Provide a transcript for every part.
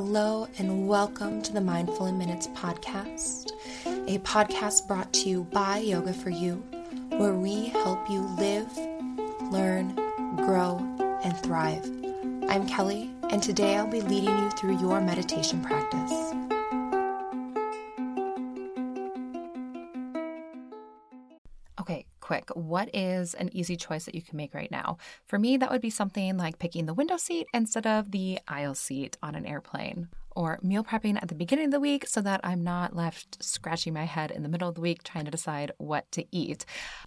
Hello, and welcome to the Mindful in Minutes podcast, a podcast brought to you by Yoga for You, where we help you live, learn, grow, and thrive. I'm Kelly, and today I'll be leading you through your meditation practice. What is an easy choice that you can make right now? For me, that would be something like picking the window seat instead of the aisle seat on an airplane, or meal prepping at the beginning of the week so that I'm not left scratching my head in the middle of the week trying to decide what to eat.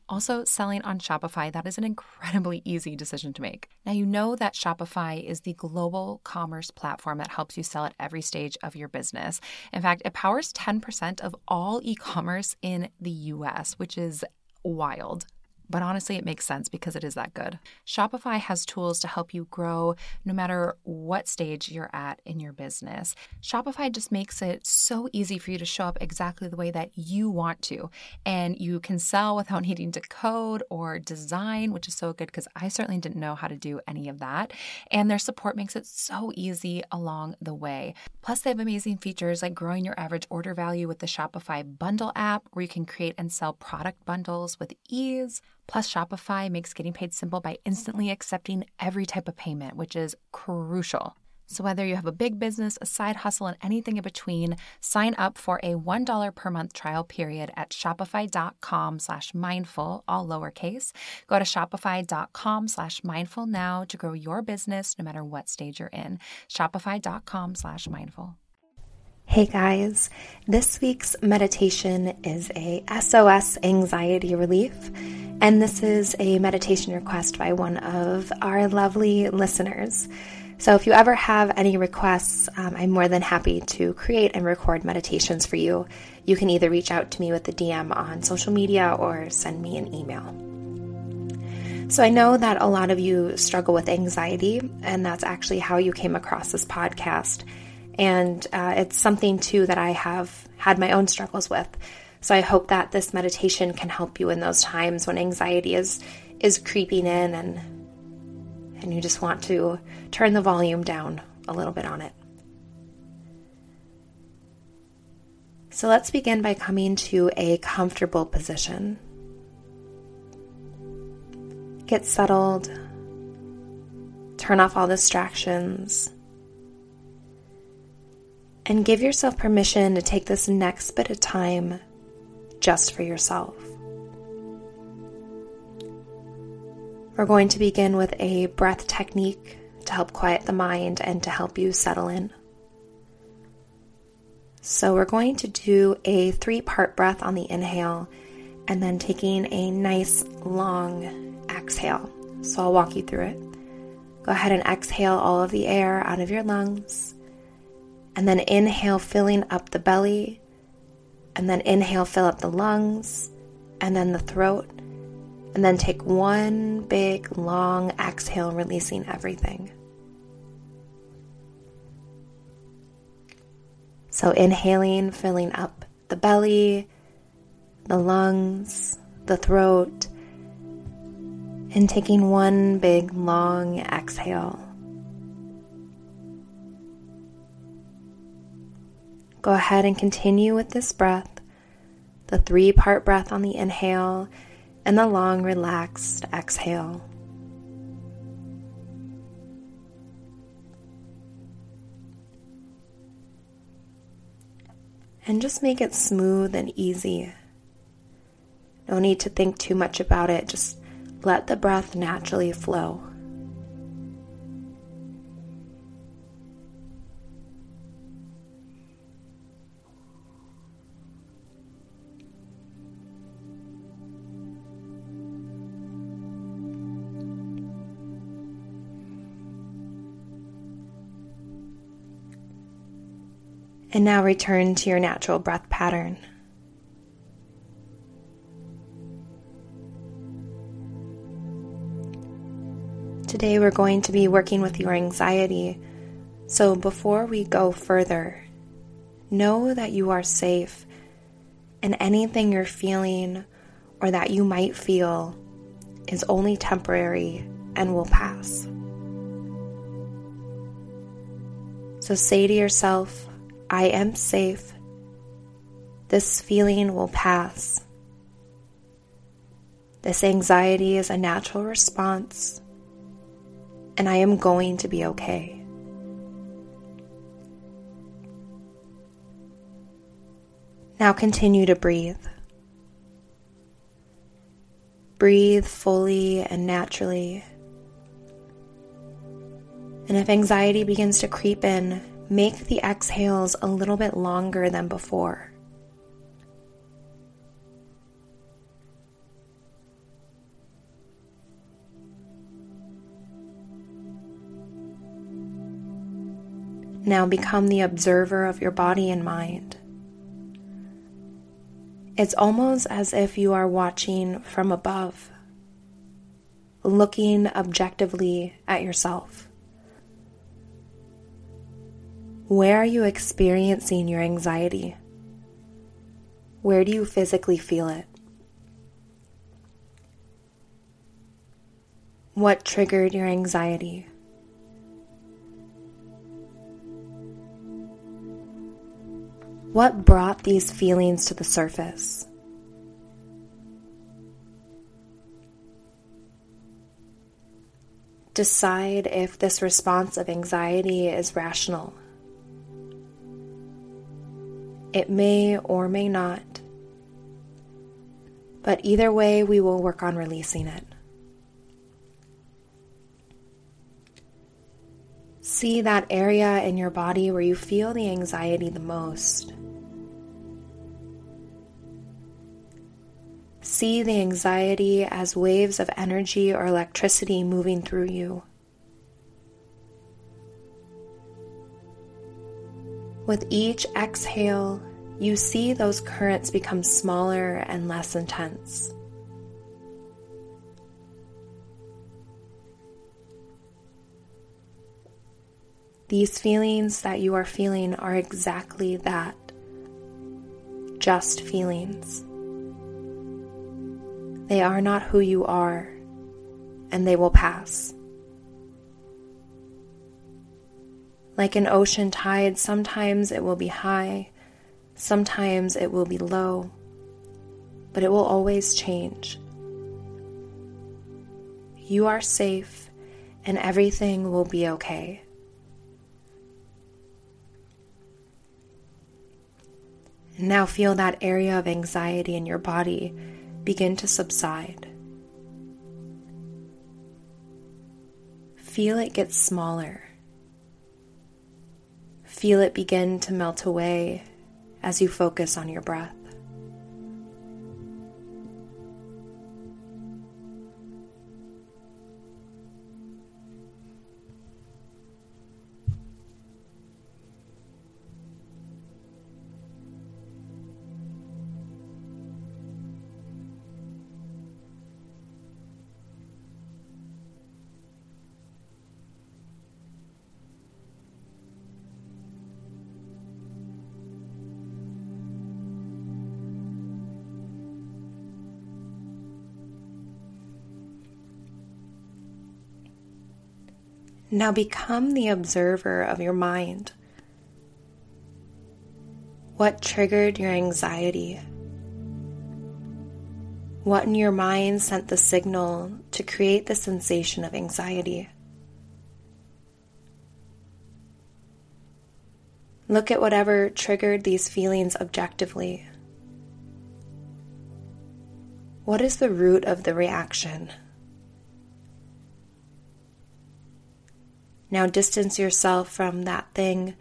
Also, selling on Shopify, that is an incredibly easy decision to make. Now, you know that Shopify is the global commerce platform that helps you sell at every stage of your business. In fact, it powers 10% of all e commerce in the US, which is wild. But honestly, it makes sense because it is that good. Shopify has tools to help you grow no matter what stage you're at in your business. Shopify just makes it so easy for you to show up exactly the way that you want to. And you can sell without needing to code or design, which is so good because I certainly didn't know how to do any of that. And their support makes it so easy along the way. Plus, they have amazing features like growing your average order value with the Shopify Bundle app, where you can create and sell product bundles with ease. Plus, Shopify makes getting paid simple by instantly accepting every type of payment, which is crucial. So, whether you have a big business, a side hustle, and anything in between, sign up for a $1 per month trial period at shopify.com slash mindful, all lowercase. Go to shopify.com slash mindful now to grow your business no matter what stage you're in. Shopify.com slash mindful. Hey guys, this week's meditation is a SOS anxiety relief. And this is a meditation request by one of our lovely listeners. So, if you ever have any requests, um, I'm more than happy to create and record meditations for you. You can either reach out to me with a DM on social media or send me an email. So, I know that a lot of you struggle with anxiety, and that's actually how you came across this podcast. And uh, it's something too that I have had my own struggles with. So I hope that this meditation can help you in those times when anxiety is is creeping in and and you just want to turn the volume down a little bit on it. So let's begin by coming to a comfortable position. Get settled. Turn off all distractions. And give yourself permission to take this next bit of time just for yourself. We're going to begin with a breath technique to help quiet the mind and to help you settle in. So, we're going to do a three part breath on the inhale and then taking a nice long exhale. So, I'll walk you through it. Go ahead and exhale all of the air out of your lungs. And then inhale, filling up the belly and then inhale, fill up the lungs and then the throat. And then take one big long exhale, releasing everything. So, inhaling, filling up the belly, the lungs, the throat, and taking one big long exhale. Go ahead and continue with this breath the three part breath on the inhale and the long, relaxed exhale. And just make it smooth and easy. No need to think too much about it, just let the breath naturally flow. And now return to your natural breath pattern. Today we're going to be working with your anxiety. So before we go further, know that you are safe and anything you're feeling or that you might feel is only temporary and will pass. So say to yourself, I am safe. This feeling will pass. This anxiety is a natural response, and I am going to be okay. Now continue to breathe. Breathe fully and naturally. And if anxiety begins to creep in, make the exhales a little bit longer than before. Now become the observer of your body and mind. It's almost as if you are watching from above, looking objectively at yourself. Where are you experiencing your anxiety? Where do you physically feel it? What triggered your anxiety? What brought these feelings to the surface? Decide if this response of anxiety is rational. It may or may not, but either way, we will work on releasing it. See that area in your body where you feel the anxiety the most. See the anxiety as waves of energy or electricity moving through you. With each exhale, you see those currents become smaller and less intense. These feelings that you are feeling are exactly that just feelings. They are not who you are, and they will pass. Like an ocean tide, sometimes it will be high, sometimes it will be low, but it will always change. You are safe, and everything will be okay. Now feel that area of anxiety in your body begin to subside. Feel it get smaller. Feel it begin to melt away as you focus on your breath. Now become the observer of your mind. What triggered your anxiety? What in your mind sent the signal to create the sensation of anxiety? Look at whatever triggered these feelings objectively. What is the root of the reaction? Now distance yourself from that thing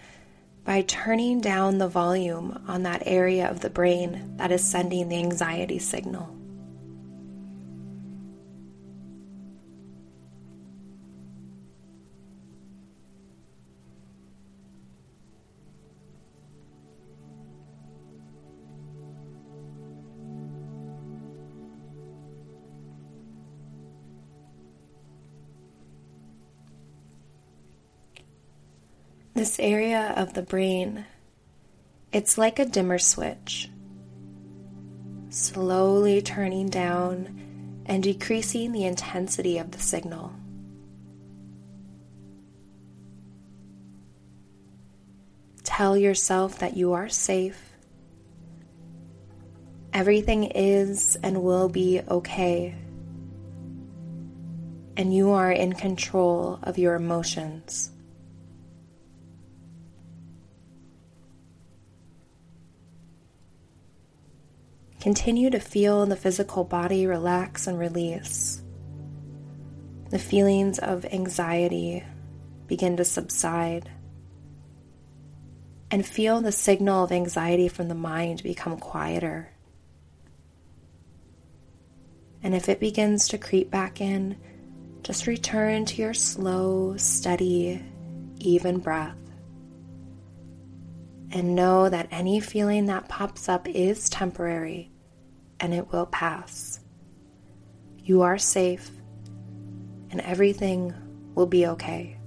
by turning down the volume on that area of the brain that is sending the anxiety signal. This area of the brain, it's like a dimmer switch, slowly turning down and decreasing the intensity of the signal. tell yourself that you are safe. Everything is and will be okay. And you are in control of your emotions. Continue to feel the physical body relax and release. The feelings of anxiety begin to subside. And feel the signal of anxiety from the mind become quieter. And if it begins to creep back in, just return to your slow, steady, even breath. And know that any feeling that pops up is temporary and it will pass. You are safe and everything will be okay.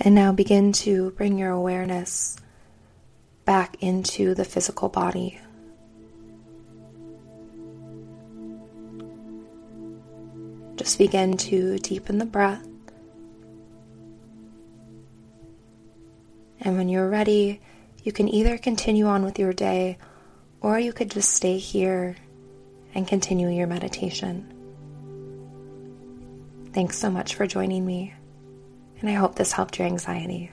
And now begin to bring your awareness back into the physical body. Just begin to deepen the breath. And when you're ready, you can either continue on with your day or you could just stay here and continue your meditation. Thanks so much for joining me, and I hope this helped your anxiety.